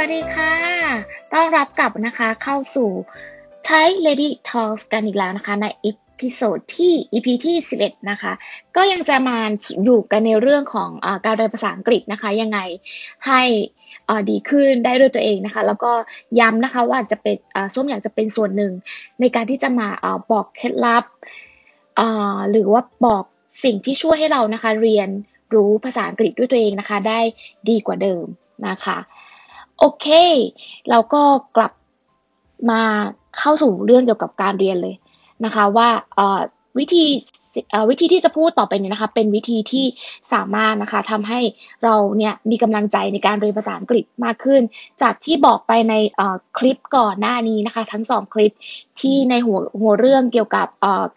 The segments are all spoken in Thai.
วัสดีค่ะ ต้อนรับกลับนะคะเข้าสู่ Thai Lady Talks กันอีกแล้วนะคะ ใน episode ที่ EP ที่ 11 นะคะ ก็ยังจะมาอยู่กันในเรื่องของอการเรียนภาษาอังกฤษนะคะ ยังไงให้ดีขึ้นได้ด้วยตัวเองนะคะ แล้วก็ย้ำนะคะว่าจะเป็นส้มอยากจะเป็นส่วนหนึ่ง ในการที่จะมาบอกเคล็ดลับ หรือว่าบอกสิ่งที่ช่วยให้เรานะคะ เรียนรู้ภาษาอังกฤษด้วยตัวเองนะคะ ได้ดีกว่าเดิมนะคะ โอเค เราก็กลับมาเข้าสู่เรื่องเกี่ยวกับการเรียนเลยนะคะ ว่าวิธีวิธีที่จะพูดต่อไปนี้นะคะ เป็นวิธีที่สามารถนะคะทำให้เราเนี่ยมีกำลังใจในการเรียนภาษาอังกฤษมากขึ้น จากที่บอกไปในคลิปก่อนหน้านี้นะคะ ทั้งสองคลิปที่ในหัวหัวเรื่องเกี่ยวกับ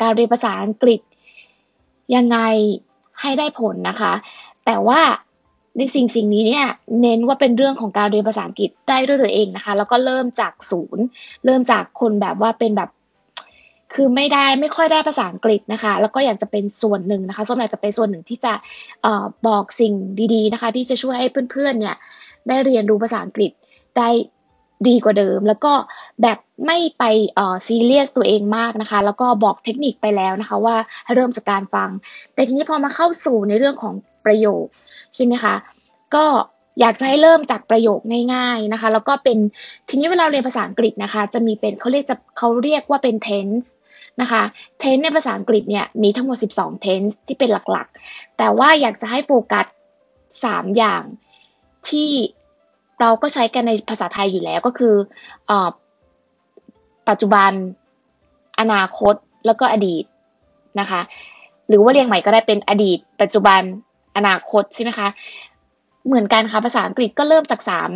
การเรียนภาษาอังกฤษยังไงให้ได้ผลนะคะ แต่ว่า ในสิ่งสิ่งนี้เนี่ยเน้นว่าเป็นเรื่องของการเรียนภาษาอังกฤษได้ด้วยตัวเองนะคะ แล้วก็เริ่มจากศูนย์ เริ่มจากคนแบบว่าเป็นแบบ คือไม่ได้ไม่ค่อยได้ภาษาอังกฤษนะคะ แล้วก็อยากจะเป็นส่วนหนึ่งนะคะส้มอยากจะเป็นส่วนหนึ่งที่จะออบอกสิ่งดี ๆนะคะ ที่จะช่วยให้เพื่อนๆเนี่ย ได้เรียนรู้ภาษาอังกฤษได้ ดีกว่าเดิม แล้วก็แบบไม่ไปเอ่อซีเรียสตัวเองมากนะคะ แล้วก็บอกเทคนิคไปแล้วนะคะ ว่าให้เริ่มจากการฟัง แต่ทีนี้พอมาเข้าสู่ในเรื่องของประโยคใช่ไหมคะก็อยากจะให้เริ่มจากประโยคง่ายๆนะคะ แล้วก็เป็นทีนี้เวลาเรียนภาษาอังกฤษนะคะ จะมีเป็นเขาเรียกจะเขาเรียกว่าเป็น tense นะคะ tense ในภาษาอังกฤษเนี่ยมีทั้งหมด 12 tense ที่เป็นหลักๆ แต่ว่าอยากจะให้โฟกัส3อย่างที่ เราก็ใช้กันในภาษาไทยอยู่แล้วก็คืออปัจจุบัน อนาคตแล้วก็อดีตนะคะ หรือว่าเรียงใหม่ก็ได้เป็นอดีต ปัจจุบันอนาคตใช่ไหมคะเหมือนกันค่ะภาษาอังกฤษก็เริ่มจากสาม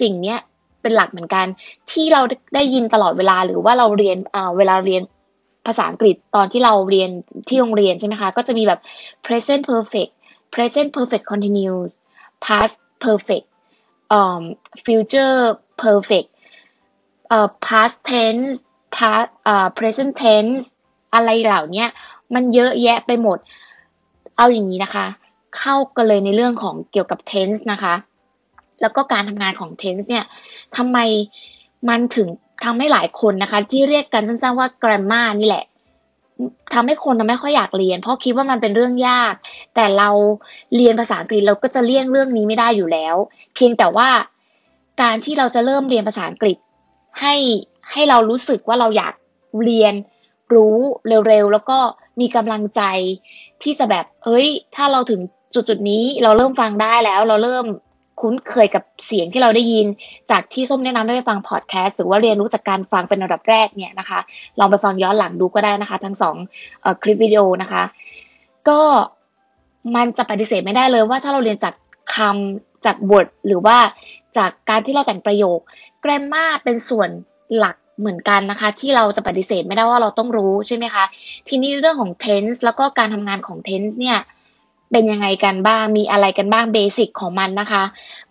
สิ่งเนี้ยเป็นหลักเหมือนกัน ที่เราได้ยินตลอดเวลาหรือว่าเราเรียนเวลาเรียนภาษาอังกฤษตอนที่เราเรียนที่โรงเรียนใช่ไหมคะก็จะมีแบบ present perfect present perfect continuous past perfect future perfect uh past tense past uh present tense อะไรเหล่านี้มันเยอะแยะไปหมด เอาอย่างนี้นะคะ เข้ากันเลยในเรื่องของเกี่ยวกับ tense นะคะ แล้วก็การทำงานของ tense เนี่ยทำไมมันถึงทำให้หลายคนนะคะ ที่เรียกกันสั้นๆว่า grammar นี่แหละ ทำให้คนไม่ค่อยอยากเรียน เพราะคิดว่ามันเป็นเรื่องยาก แต่เราเรียนภาษาอังกฤษเราก็จะเลี่ยงเรื่องนี้ไม่ได้อยู่แล้ว เพียงแต่ว่าการที่เราจะเริ่มเรียนภาษาอังกฤษให้ให้เรารู้สึกว่าเราอยากเรียนรู้เร็วๆ แล้วก็มีกำลังใจที่จะแบบเฮ้ย ถ้าเราถึงจุดจุดนี้เราเริ่มฟังได้แล้ว เราเริ่ม คุ้นเคยกับเสียงที่เราได้ยิน จากที่ส้มแนะนำให้ไปฟังพอดแคสต์หรือว่าเรียนรู้จากการฟังเป็นระดับแรกเนี่ยนะคะ ลองไปฟังย้อนหลังดูก็ได้นะคะ ทั้งสองคลิปวิดีโอนะคะ ก็มันจะปฏิเสธไม่ได้เลยว่าถ้าเราเรียนจากคำจากบทหรือว่าจากการที่เราแต่งประโยคแกรมมาเป็นส่วนหลักเหมือนกันนะคะ ที่เราจะปฏิเสธไม่ได้ว่าเราต้องรู้ใช่ไหมคะ ทีนี้เรื่องของ tense แล้วก็การทำงานของ tense เนี่ย เป็นยังไงกันบ้าง มีอะไรกันบ้างเบสิกของมันนะคะ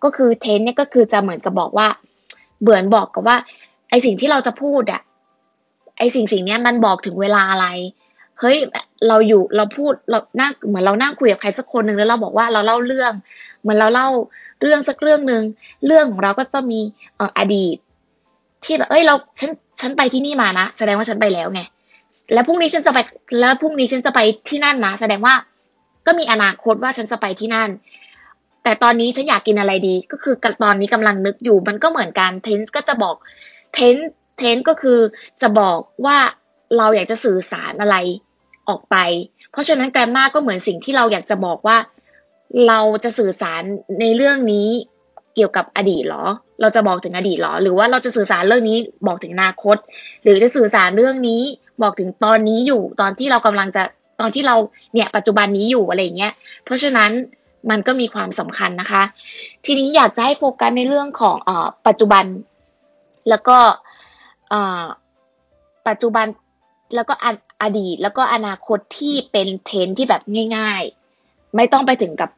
ก็คือเทนเนี่ยก็คือจะเหมือนกับบอกว่าเบือนบอกกับว่าไอสิ่งที่เราจะพูดอะไอสิ่งสิ่งเนี้ยมันบอกถึงเวลาอะไรเฮ้ยเราอยู่เราพูดเรานั่งเหมือนเรานั่งคุยกับใครสักคนหนึ่งแล้วเราบอกว่าเราเล่าเรื่อง เหมือนเราเล่าเรื่องสักเรื่องหนึ่งเรื่องของเราก็จะมีเอออดีต ที่แบบเอ้ยเราฉันฉันไปที่นี่มานะแสดงว่าฉันไปแล้วไงแล้วพรุ่งนี้ฉันจะไปแล้วพรุ่งนี้ฉันจะไปที่นั่นนะแสดงว่า ก็มีอนาคตว่าฉันจะไปที่นั่น แต่ตอนนี้ฉันอยากกินอะไรดี ก็คือตอนนี้กำลังนึกอยู่ มันก็เหมือนกันเทนส์ก็จะบอกเทนส์เทนส์ก็คือจะบอกว่าเราอยากจะสื่อสารอะไรออกไป เพราะฉะนั้นแกรมมาก็เหมือนสิ่งที่เราอยากจะบอกว่า เราจะสื่อสารในเรื่องนี้เกี่ยวกับอดีตหรอ เราจะบอกถึงอดีตหรอ หรือว่าเราจะสื่อสารเรื่องนี้บอกถึงอนาคต หรือจะสื่อสารเรื่องนี้บอกถึงตอนนี้อยู่ตอนที่เรากำลังจะ ตอนที่เราเนี่ยปัจจุบันนี้อยู่อะไรเงี้ย เพราะฉะนั้นมันก็มีความสำคัญนะคะ ทีนี้อยากจะให้โฟกัสในเรื่องของอปัจจุบัน แล้วก็ปัจจุบันแล้วก็อดีต แล้วก็อนาคตที่เป็นเทนที่แบบง่ายๆ ไม่ต้องไปถึงกับ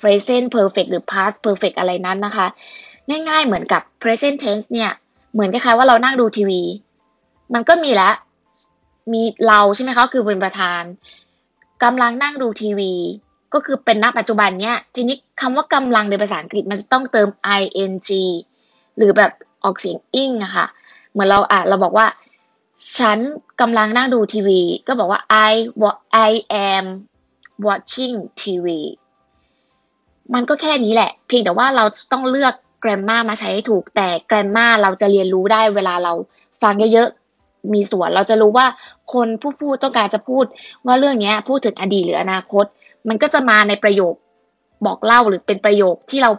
present perfect หรือ past perfect อะไรนั้นนะคะ ง่ายๆเหมือนกับ present tense เนี่ย เหมือนคล้ายๆว่าเรานั่งดูทีวี มันก็มีแล้วมีเราใช่ไหมคะคือเป็นประธาน กำลังนั่งดูทีวี ก็คือเป็นณปัจจุบันเนี้ย ทีนี้คำว่ากำลังในภาษาอังกฤษมันจะต้องเติม ing หรือแบบออกเสียงอิงอะค่ะ เหมือนเราอ่าเราบอกว่า ฉันกำลังนั่งดูทีวี ก็บอกว่า I I am watching TV มันก็แค่นี้แหละ เพียงแต่ว่าเราต้องเลือก grammar มาใช้ให้ถูก แต่ grammar เราจะเรียนรู้ได้เวลาเราฟังเยอะๆ มีส่วนเราจะรู้ว่าคนผู้พูดต้องการจะพูด ว่าเรื่องนี้พูดถึงอดีตหรืออนาคต มันก็จะมาในประโยคบอกเล่าหรือเป็นประโยคที่เรา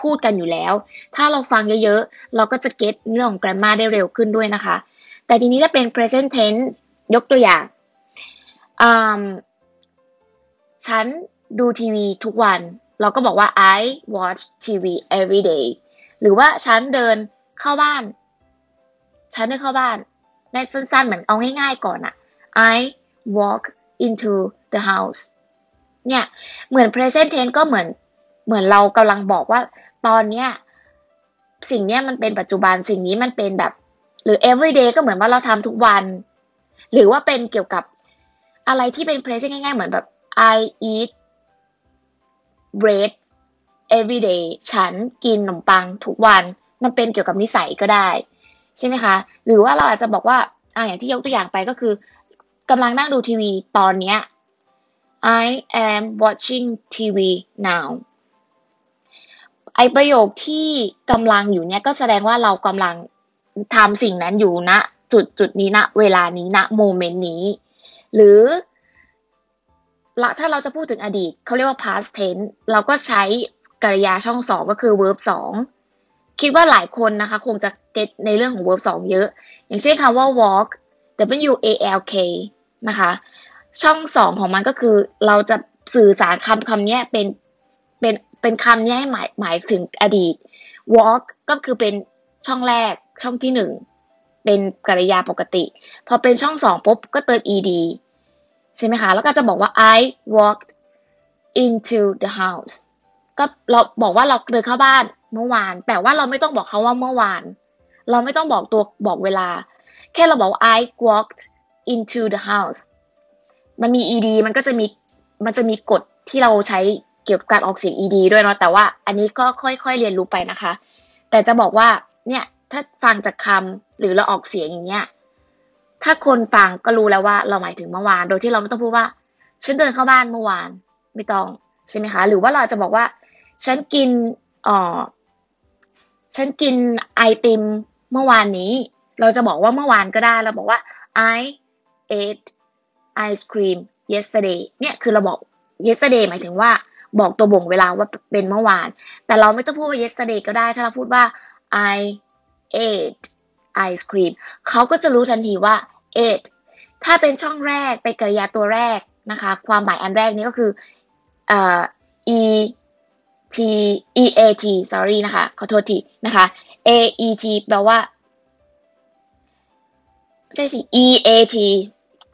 พูดกันอยู่แล้ว ถ้าเราฟังเยอะๆ เราก็จะเก็ตเรื่องของ grammar ได้เร็วขึ้นด้วยนะคะ แต่ทีนี้ถ้าเป็น present tense ยกตัวอย่างฉันดูทีวีทุกวัน เราก็บอกว่า I watch TV every day หรือว่าฉันเดินเข้าบ้าน ฉันเดินเข้าบ้าน ในสั้นๆ เหมือนเอาง่ายๆก่อนอะ I walk into the house เนี่ยเหมือน present tense ก็เหมือนเหมือนเรากำลังบอกว่า ตอนเนี้ยสิ่งเนี้ยมันเป็นปัจจุบันสิ่งนี้มันเป็นแบบ หรือ everyday ก็เหมือนว่าเราทำทุกวัน หรือว่าเป็นเกี่ยวกับอะไรที่เป็น present ง่ายๆ เหมือนแบบ I eat bread every day ฉันกินขนมปังทุกวัน มันเป็นเกี่ยวกับนิสัยก็ได้ ใช่ไหมคะ หรือว่าเราอาจจะบอกว่าอ่าอย่างที่ยกตัวอย่างไปก็คือกำลังนั่งดูทีวีตอนเนี้ย I am watching TV now ไอประโยคที่กำลังอยู่เนี่ยก็แสดงว่าเรากำลังทำสิ่งนั้นอยู่ณนะจุดจุดนี้ณนะเวลานี้ณนะโมเมนต์นี้ หรือถ้าเราจะพูดถึงอดีตเขาเรียกว่า past tense เราก็ใช้กริยาช่องสองก็คือ verb สอง คิดว่าหลายคนนะคะ คงจะเก็ตในเรื่องของ verb สองเยอะ อย่างเช่นคำว่า walk w a l k นะคะ ช่องสองของมันก็คือเราจะสื่อสารคำคำนี้เป็นเป็นเป็นคำนี้ให้หมายหมายถึงอดีต walk ก็คือเป็นช่องแรกช่องที่หนึ่งเป็นกริยาปกติ พอเป็นช่องสองปุ๊บก็เติม ed ใช่ไหมคะ แล้วก็จะบอกว่า I walked into the house ก็เราบอกว่าเราเดินเข้าบ้านเมื่อวาน แต่ว่าเราไม่ต้องบอกเขาว่าเมื่อวาน เราไม่ต้องบอกตัวบอกเวลา แค่เราบอก I walked into the house มันมี ed มันก็จะมีมันจะมีกฎที่เราใช้เกี่ยวกับการออกเสียง ed ด้วยเนาะแต่ว่าอันนี้ก็ค่อยๆเรียนรู้ไปนะคะ แต่จะบอกว่าเนี่ยถ้าฟังจากคำหรือเราออกเสียงอย่างเงี้ยถ้าคนฟังก็รู้แล้วว่าเราหมายถึงเมื่อวาน โดยที่เราไม่ต้องพูดว่า ฉันเดินเข้าบ้านเมื่อวาน ไม่ต้องใช่ไหมคะ หรือว่าเราจะบอกว่า ฉันกินอ๋อฉันกินไอติมเมื่อวานนี้ เราจะบอกว่าเมื่อวานก็ได้ เราบอกว่า I ate ice cream yesterday เนี่ยคือเราบอก yesterday หมายถึงว่าบอกตัวบ่งเวลาว่าเป็นเมื่อวาน แต่เราไม่ต้องพูดว่า yesterday ก็ได้ ถ้าเราพูดว่า I ate ice cream เขาก็จะรู้ทันทีว่า ate ถ้าเป็นช่องแรกเป็นกริยาตัวแรกนะคะ ความหมายอันแรกนี้ก็คือออ e t e a t sorry นะคะ ขอโทษทีนะคะ a e t แปลว่าใช่สิ e a t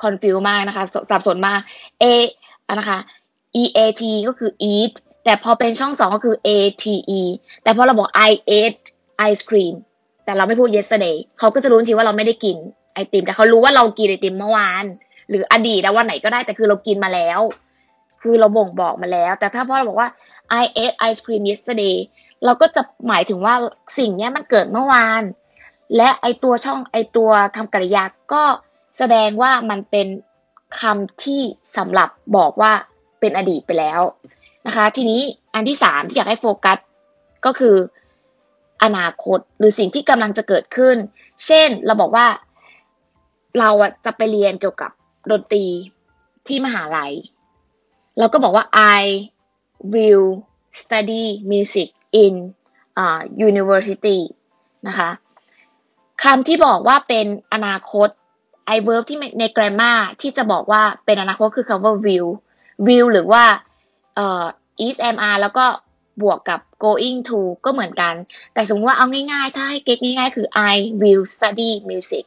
confuse มากนะคะ สับสนมาก a นะคะ e a t ก็คือ eat แต่พอเป็นช่องสองก็คือ a t e แต่พอเราบอก I ate ice cream แต่เราไม่พูด yesterday เขาก็จะรู้ทีว่าเราไม่ได้กินไอติม แต่เขารู้ว่าเรากินไอติมเมื่อวาน หรืออดีตแล้ววันไหนก็ได้แต่คือเรากินมาแล้ว คือเราบ่งบอกมาแล้ว แต่ถ้าพ่อเราบอกว่า I ate ice cream yesterday เราก็จะหมายถึงว่าสิ่งนี้มันเกิดเมื่อวาน และไอตัวช่องไอตัวคำกริยาก็แสดงว่ามันเป็นคำที่สำหรับบอกว่าเป็นอดีตไปแล้วนะคะ ทีนี้อันที่สามที่อยากให้โฟกัสก็คืออนาคตหรือสิ่งที่กำลังจะเกิดขึ้น เช่นเราบอกว่าเราจะไปเรียนเกี่ยวกับดนตรีที่มหาลัย เราก็บอกว่า I will study music in uh, university นะคะคำที่บอกว่าเป็นอนาคต I verb ที่ใน grammar ที่จะบอกว่าเป็นอนาคตคือคำว่า will will หรือว่า uh, is am are แล้วก็บวกกับ going to ก็เหมือนกัน แต่สมมติว่าเอาง่ายๆ ถ้าให้เก็ตง่ายๆ คือ I will study music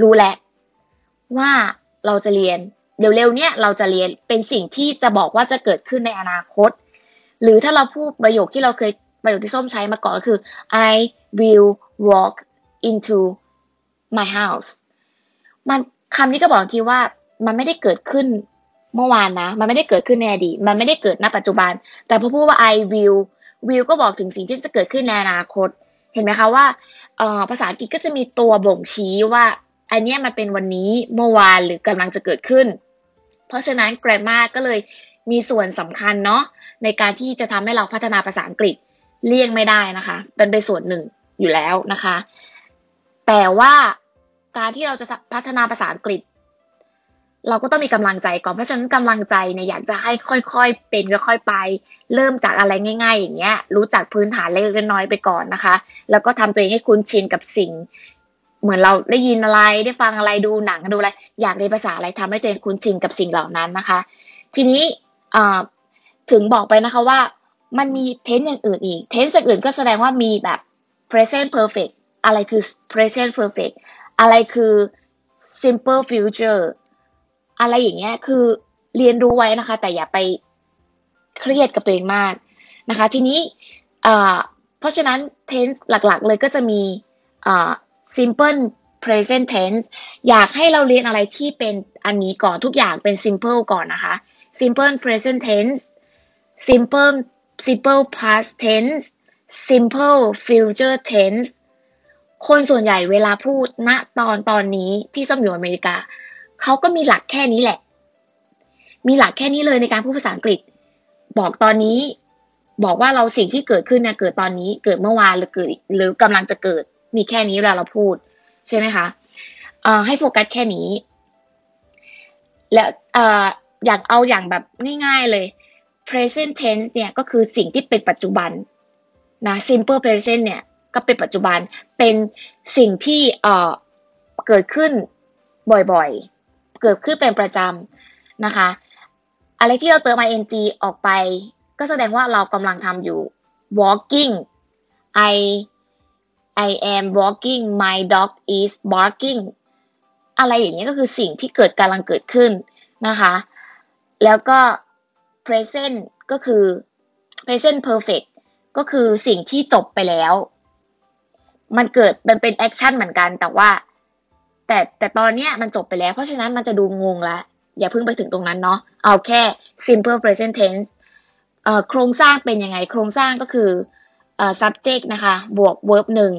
รู้แล้วว่าเราจะเรียน เร็วๆเนี้ยเราจะเรียนเป็นสิ่งที่จะบอกว่าจะเกิดขึ้นในอนาคต หรือถ้าเราพูดประโยคที่เราเคยประโยคที่ส้มใช้มาก่อนก็คือ I will walk into my house มันคำนี้ก็บอกทีว่ามันไม่ได้เกิดขึ้นเมื่อวานนะ มันไม่ได้เกิดขึ้นในอดีต มันไม่ได้เกิดณปัจจุบัน แต่พอพูดว่า I will will ก็บอกถึงสิ่งที่จะเกิดขึ้นในอนาคต เห็นไหมคะว่าภาษาอังกฤษก็จะมีตัวบ่งชี้ว่า อันนี้มันเป็นวันนี้เมื่อวานหรือกำลังจะเกิดขึ้น เพราะฉะนั้น grammar ก็เลยมีส่วนสำคัญเนาะในการที่จะทำให้เราพัฒนาภาษาอังกฤษเลี่ยงไม่ได้นะคะ เป็นเป็นส่วนหนึ่งอยู่แล้วนะคะ แต่ว่าการที่เราจะพัฒนาภาษาอังกฤษ เราก็ต้องมีกำลังใจก่อน เพราะฉะนั้นกำลังใจเนี่ยอยากจะให้ค่อยๆเป็นค่อยๆไป เริ่มจากอะไรง่าย ๆ อย่างเงี้ย รู้จักพื้นฐานเล็กๆน้อยๆไปก่อนนะคะ แล้วก็ทำตัวเองให้คุ้นชินกับสิ่ง เหมือนเราได้ยินอะไรได้ฟังอะไรดูหนังดูอะไร อยากเรียนภาษาอะไรทำให้ตัวเองคุ้นชินกับสิ่งเหล่านั้นนะคะ ทีนี้ถึงบอกไปนะคะว่ามันมีเทนส์อย่างอื่นอีก เทนอย่างอื่นก็แสดงว่ามีแบบ present perfect อะไรคือ present perfect อะไรคือ simple future อะไรอย่างเงี้ยคือเรียนรู้ไว้นะคะ แต่อย่าไปเครียดกับตัวเองมากนะคะ ทีนี้เพราะฉะนั้น tense หลักๆเลยก็จะมี simple present tense อยากให้เราเรียนอะไรที่เป็นอันนี้ก่อนทุกอย่างเป็น simple ก่อนนะคะ simple present tense simple simple past tense simple future tense คนส่วนใหญ่เวลาพูดณตอนตอนนี้ที่ส้มอยู่อเมริกา เขาก็มีหลักแค่นี้แหละ มีหลักแค่นี้เลยในการพูดภาษาอังกฤษ บอกตอนนี้ บอกว่าเราสิ่งที่เกิดขึ้นเนี่ยเกิดตอนนี้ เกิดเมื่อวานหรือเกิดหรือกำลังจะเกิด มีแค่นี้เวลาเราพูด ใช่ไหมคะให้โฟกัสแค่นี้ และอย่างเอาอย่างแบบง่ายๆเลย present tense เนี่ยก็คือสิ่งที่เป็นปัจจุบันนะ simple present เนี่ยก็เป็นปัจจุบันเป็นสิ่งที่เอ่อเกิดขึ้นบ่อยๆ เกิดขึ้นเป็นประจำนะคะ อะไรที่เราเติม ing ออกไป ก็แสดงว่าเรากำลังทำอยู่ walking I I am walking my dog is barking อะไรอย่างนี้ก็คือสิ่งที่เกิดกำลังเกิดขึ้นนะคะ แล้วก็ present ก็คือ present perfect ก็คือสิ่งที่จบไปแล้ว มันเกิดมันเป็น action เหมือนกันแต่ว่า แต่แต่ตอนเนี้ยมันจบไปแล้ว เพราะฉะนั้นมันจะดูงงละอย่าเพิ่งไปถึงตรงนั้นเนาะเอาแค่ simple present tense โครงสร้างเป็นยังไง โครงสร้างก็คือ subject นะคะ บวก verb หนึ่ง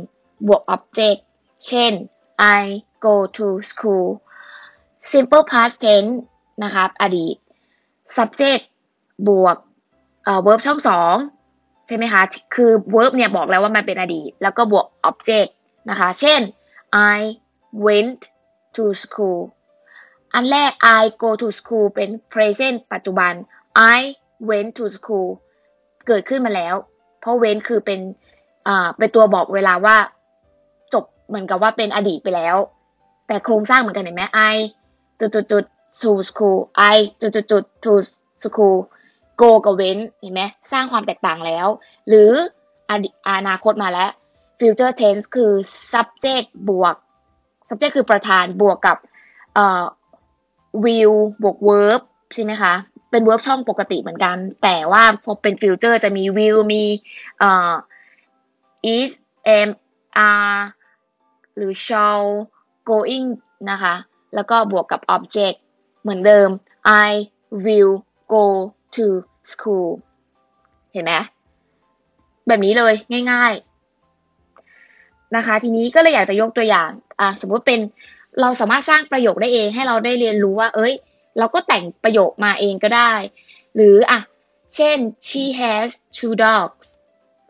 บวก object เช่น I go to school simple past tense นะคะอดีต subject บวก verb ช่องสองใช่ไหมคะ คือ verb เนี่ยบอกแล้วว่ามันเป็นอดีต แล้วก็บวก object นะคะ เช่น I went to school อันแรก I go to school เป็น present ปัจจุบัน I went to school เกิดขึ้นมาแล้ว เพราะ went คือเป็นอ่าเป็นตัวบอกเวลาว่าจบเหมือนกับว่าเป็นอดีตไปแล้ว แต่โครงสร้างเหมือนกันเห็นไหม I จุดจุดจุด to school I จุดจุดจุด to school go กับ w e n เห็นไหมสร้างความแตกต่างแล้ว หรืออนาคตมาแล้ว future tense คือ subject บวก subject คือประธานบวกกับเอ่อ will บวก verb ใช่ไหมคะ เป็น verb ช่องปกติเหมือนกัน แต่ว่าพอเป็น future จะมี will มีเอ่อ is am are หรือ shall going นะคะ แล้วก็บวกกับ object เหมือนเดิม I will go to school เห็นไหมแบบนี้เลยง่ายๆนะคะ ทีนี้ก็เลยอยากจะยกตัวอย่างอะสมมติเป็นเราสามารถสร้างประโยคได้เองให้เราได้เรียนรู้ว่า เอ้ย เราก็แต่งประโยคมาเองก็ได้ หรืออ่ะเช่น she has two dogs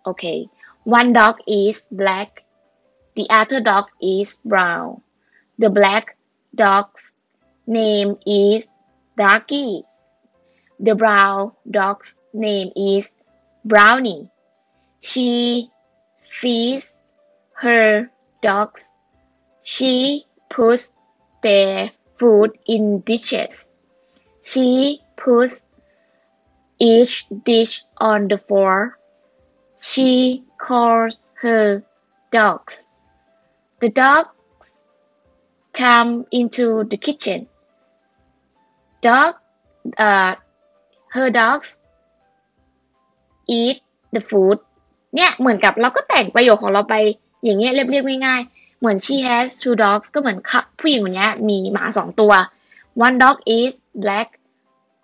โอเค one dog is black the other dog is brown the black dog's name is Darky The brown dog's name is Brownie. She feeds her dogs. She puts their food in dishes. She puts each dish on the floor. She calls her dogs. The dogs come into the kitchen. Dog uh, her dogs eat the food เนี่ยเหมือนกับเราก็แต่งประโยคของเราไปอย่างเงี้ยเรียบๆง่ายๆ เหมือน she has two dogs ก็เหมือนผู้หญิงคนนี้มีหมาสองตัว one dog is black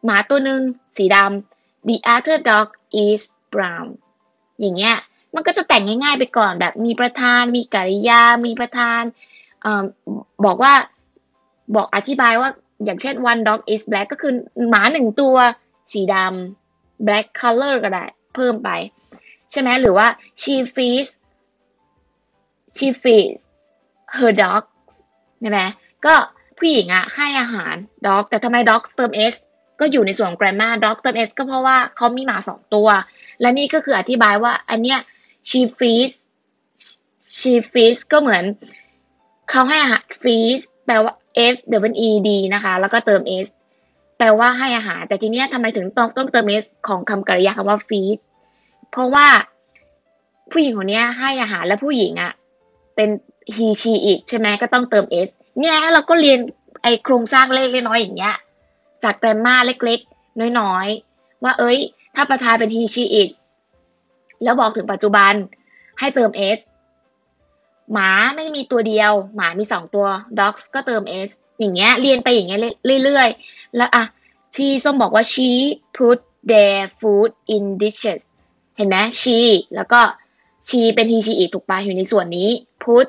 หมาตัวหนึ่งสีดำ the other dog is brown อย่างเงี้ย มันก็จะแต่งง่ายๆไปก่อนแบบมีประธาน มีกริยา มีประธานอบอกว่าบอกอธิบายว่าอย่างเช่น one dog is black ก็คือหมาหนึ่งตัวสีดำ black color ก็ได้ เพิ่มไป ใช่ไหมหรือว่า she feeds she feeds her dog ใช่ไหมก็ ผู้หญิงอะให้อาหาร dog แต่ทำไม dog เติม s ก็อยู่ในส่วนของ grammar dog เติม s ก็เพราะว่าเขามีหมาสองตัว และนี่ก็คืออธิบายว่าอันเนี้ย she feeds she feeds ก็เหมือนเขาให้อาหาร feeds แปลว่า f w e d นะคะ แล้วก็เติม s แปลว่าให้อาหาร แต่ทีเนี้ยทำไมถึงต้องต้องเติม s ของคำกริยาคำว่า feed เพราะว่าผู้หญิงคนนี้ให้อาหารและผู้หญิงอะ่ะเป็น he she อีกใช่ไหมก็ต้องเติม s เนี่ยเราก็เรียนไอโครงสร้างเลขเล็กน้อยอย่างเงี้ย จากแกรมมาเล็กๆ น้อยๆ ว่าเอ้ย ถ้าประธานเป็น he she it แล้วบอกถึงปัจจุบันให้เติม s หมาไม่มีตัวเดียว หมามีสองตัว dogs ก็เติม s อย่างเงี้ย เรียนไปอย่างเงี้ยเรื่อยๆ แล้วอะที่ส้มบอกว่า she put their food in dishes เห็นไหม she แล้วก็ she เป็น he she it ถูกปะอยู่ในส่วนนี้ put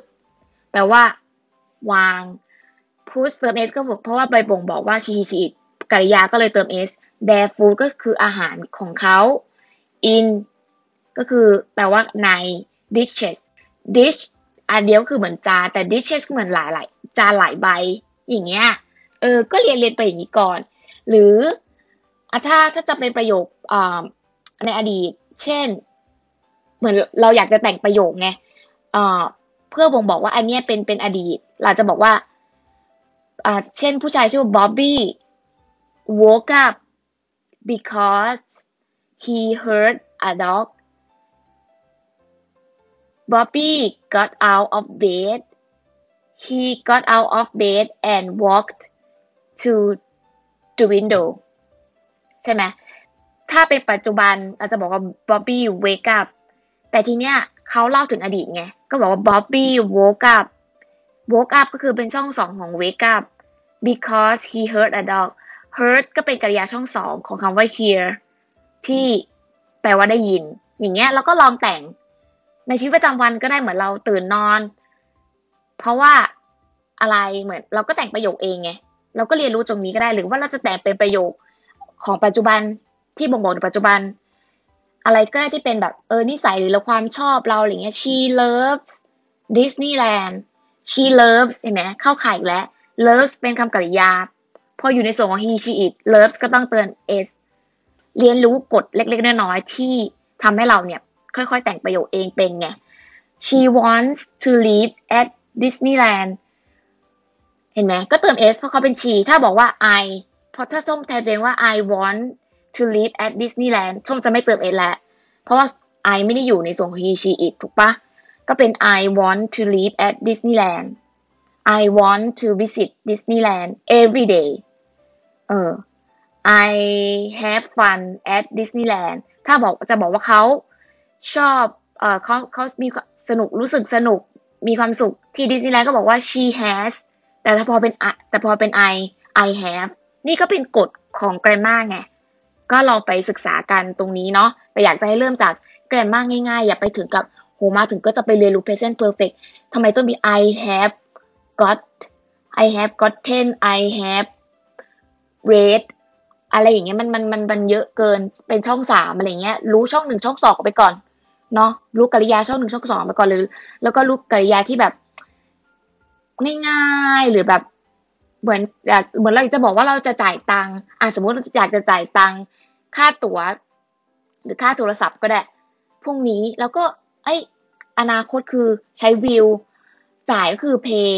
แปลว่า วาง put เติม s ก็เพราะว่าใบบ่งบอกว่า she he she กริยาก็เลยเติม s their food ก็คืออาหารของเขา in ก็คือแปลว่าใน dishes dish อันเดียวคือเหมือนจานแต่ dishes เหมือนหลายหลายจานหลายใบ อย่างเงี้ย เออ ก็เรียนเรียนไปอย่างนี้ก่อน หรือถ้าถ้าจะเป็นประโยคในอดีต เช่น เหมือนเราอยากจะแต่งประโยคไง พื่อบ่งบอกว่าอันเนี้ยเป็นเป็นอดีต เราจะบอกว่าอ่าเช่นผู้ชายชื่อบ๊อบบี้ woke up because he heard a dog Bobby got out of bed. He got out of bed and walked to the window ใช่ไหมถ้าเป็นปัจจุบันเราจะบอกว่า Bobby wake up แต่ทีเนี้ยเขาเล่าถึงอดีตไง ก็บอกว่า Bobby woke up woke up ก็คือเป็นช่องสองของ wake up because he heard a dog heard ก็เป็นกริยาช่องสองของคำว่า hear ที่แปลว่าได้ยิน อย่างเงี้ยเราก็ลองแต่งในชีวิตประจำวันก็ได้เหมือนเราตื่นนอน เพราะว่าอะไรเหมือน เราก็แต่งประโยคเองไงเราก็เรียนรู้ตรงนี้ก็ได้หรือว่าเราจะแต่งเป็นประโยคของปัจจุบันที่บ่งบอกในปัจจุบัน อะไรก็ได้ที่เป็นแบบเออนิสัยหรือความชอบเราอะไรเงี้ย she loves Disneyland she loves เห็นไหมเข้าข่ายแล้ว loves เป็นคำกริยา พออยู่ในส่วนของ he she it loves ก็ต้องเตือน s เรียนรู้กฎเล็กๆน้อยๆที่ทำให้เราเนี่ย ค่อยๆ แต่งประโยคเองเป็นไง she wants to live at Disneyland เห็นไหมก็เติม s เพราะเขาเป็น she ถ้าบอกว่า I เพราะถ้าส้มแทนเองว่า I want to live at Disneyland ส้มจะไม่เติม s แล้ว เพราะว่า I ไม่ได้อยู่ในส่วนของ he she it ถูกปะก็เป็น I want to live at Disneyland I want to visit Disneyland every day เออ I have fun at Disneyland ถ้าบอกจะบอกว่าเขาชอบเอ่อเขาเขามีสนุกรู้สึกสนุกมีความสุขที่ดิสนีย์แลนด์ก็บอกว่า she has แต่ถ้าพอเป็นแต่พอเป็น I I have นี่ก็เป็นกฎของ grammar ไง ก็ลองไปศึกษากันตรงนี้เนาะแต่อยากจะให้เริ่มจาก grammar ง่ายๆ อย่าไปถึงกับโหมาถึงก็จะไปเรียนรู้ present perfect ทำไมต้องมี I have got I have gotten I have read อะไรอย่างเงี้ยมันมันมันมันเยอะเกินเป็นช่องสามอะไรเงี้ย รู้ช่องหนึ่งช่องสองไปก่อนเนาะรู้กริยาช่องหนึ่งช่องสองไปก่อนเลยแล้วก็รู้กริยาที่แบบ ง่ายๆหรือแบบ เหมือนเหมือนเราจะบอกว่าเราจะจ่ายตังค์อะสมมติเราอยากจะจ่ายตังค์ค่าตั๋ว หรือค่าโทรศัพท์ก็ได้พรุ่งนี้แล้วก็ ไออนาคตคือใช้วิวจ่ายก็คือ pay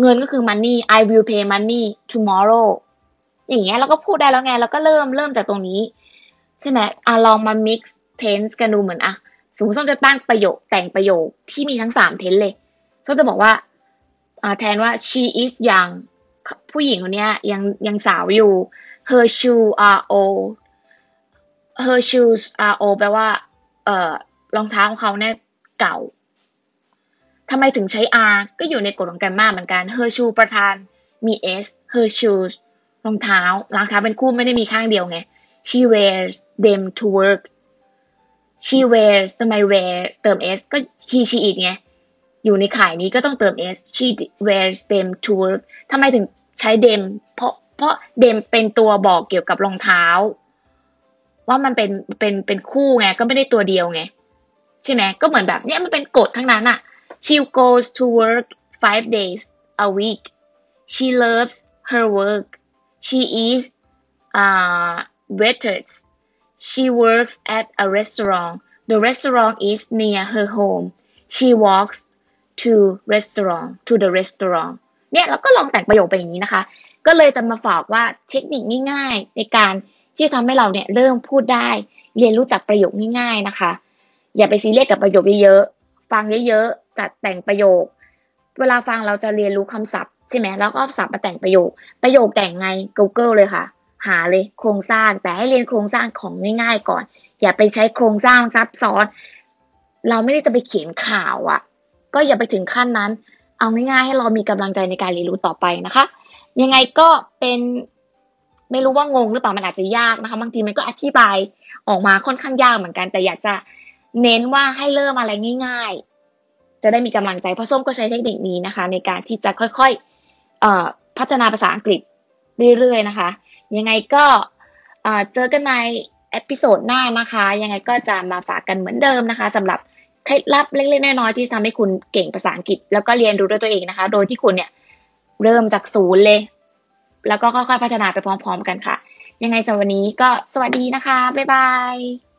เงินก็คือ money I will pay money tomorrow อย่างเงี้ยเราก็พูดได้แล้วไงเราก็เริ่มเริ่มจากตรงนี้ ใช่ไหมอะลองมา mix tense กันดูเหมือนอะสมมติส้มจะตั้งประโยคแต่งประโยคที่มีทั้งสามเทนเลยส้มจะบอกว่าแทนว่า she is young ผู้หญิงคนนี้ยังยังสาวอยู่ her shoes are old her shoes are old แปลว่า เอ่อรองเท้าของเขาเนี่ยเก่าทำไมถึงใช้ r ก็อยู่ในกฎของแกรมมาเหมือนกัน her shoe ประธานมี s her shoes รองเท้ารองเท้าเป็นคู่ไม่ได้มีข้างเดียวไง she wears them to work she wears ทำไม wear เติม s ก็ he she it ไง อยู่ในข่ายนี้ก็ต้องเติม s she wears them to work ทำไมถึงใช้ them เพราะเพราะ them เป็นตัวบอกเกี่ยวกับรองเท้า ว่ามันเป็นเป็นเป็นคู่ไง ก็ไม่ได้ตัวเดียวไง ใช่ไหมก็เหมือนแบบเนี้ยมันเป็นกฎทั้งนั้นอะ she goes to work five days a week she loves her work she is uh waitress she works at a restaurant the restaurant is near her home she walks to restaurant to the restaurant เนี่ยเราก็ลองแต่งประโยคไปอย่างนี้นะคะ ก็เลยจะมาฝากว่าเทคนิคง่ายๆ ในการที่ทำให้เราเนี่ยเริ่มพูดได้ เรียนรู้จักประโยคง่ายๆนะคะ อย่าไปซีเรียสกับประโยคเยอะๆฟังเยอะๆจัดแต่งประโยค เวลาฟังเราจะเรียนรู้คำศัพท์ใช่ไหมแล้วก็ศัพท์มาแต่งประโยค ประโยคแต่งไง Google เลยค่ะ หาเลยโครงสร้างแต่ให้เรียนโครงสร้างของง่ายๆก่อน อย่าไปใช้โครงสร้างซับซ้อน เราไม่ได้จะไปเขียนข่าวอะ่ะ ก็อย่าไปถึงขั้นนั้น เอาง่ายๆให้เรามีกำลังใจในการเรียนรู้ต่อไปนะคะ ยังไงก็เป็นไม่รู้ว่างงหรือเปล่ามันอาจจะยากนะคะ บางทีมันก็อธิบายออกมาค่อนข้างยากเหมือนกัน แต่อยากจะเน้นว่าให้เริ่มอะไรง่าย ๆ จะได้มีกำลังใจเพราะส้มก็ใช้เทคนิคนี้นะคะ ในการที่จะค่อยๆพัฒนาภาษาอังกฤษเรื่อยๆนะคะ ยังไงก็เจอกันใน episode หน้านะคะ ยังไงก็จะมาฝากกันเหมือนเดิมนะคะสำหรับ เคล็ดลับเล็กๆน้อยๆที่ทำให้คุณเก่งภาษาอังกฤษ แล้วก็เรียนรู้ด้วยตัวเองนะคะ โดยที่คุณเนี่ยเริ่มจากศูนย์เลย แล้วก็ค่อยๆพัฒนาไปพร้อม ๆ กันค่ะ ยังไงสำหรับวันนี้ก็สวัสดีนะคะ บ๊ายบาย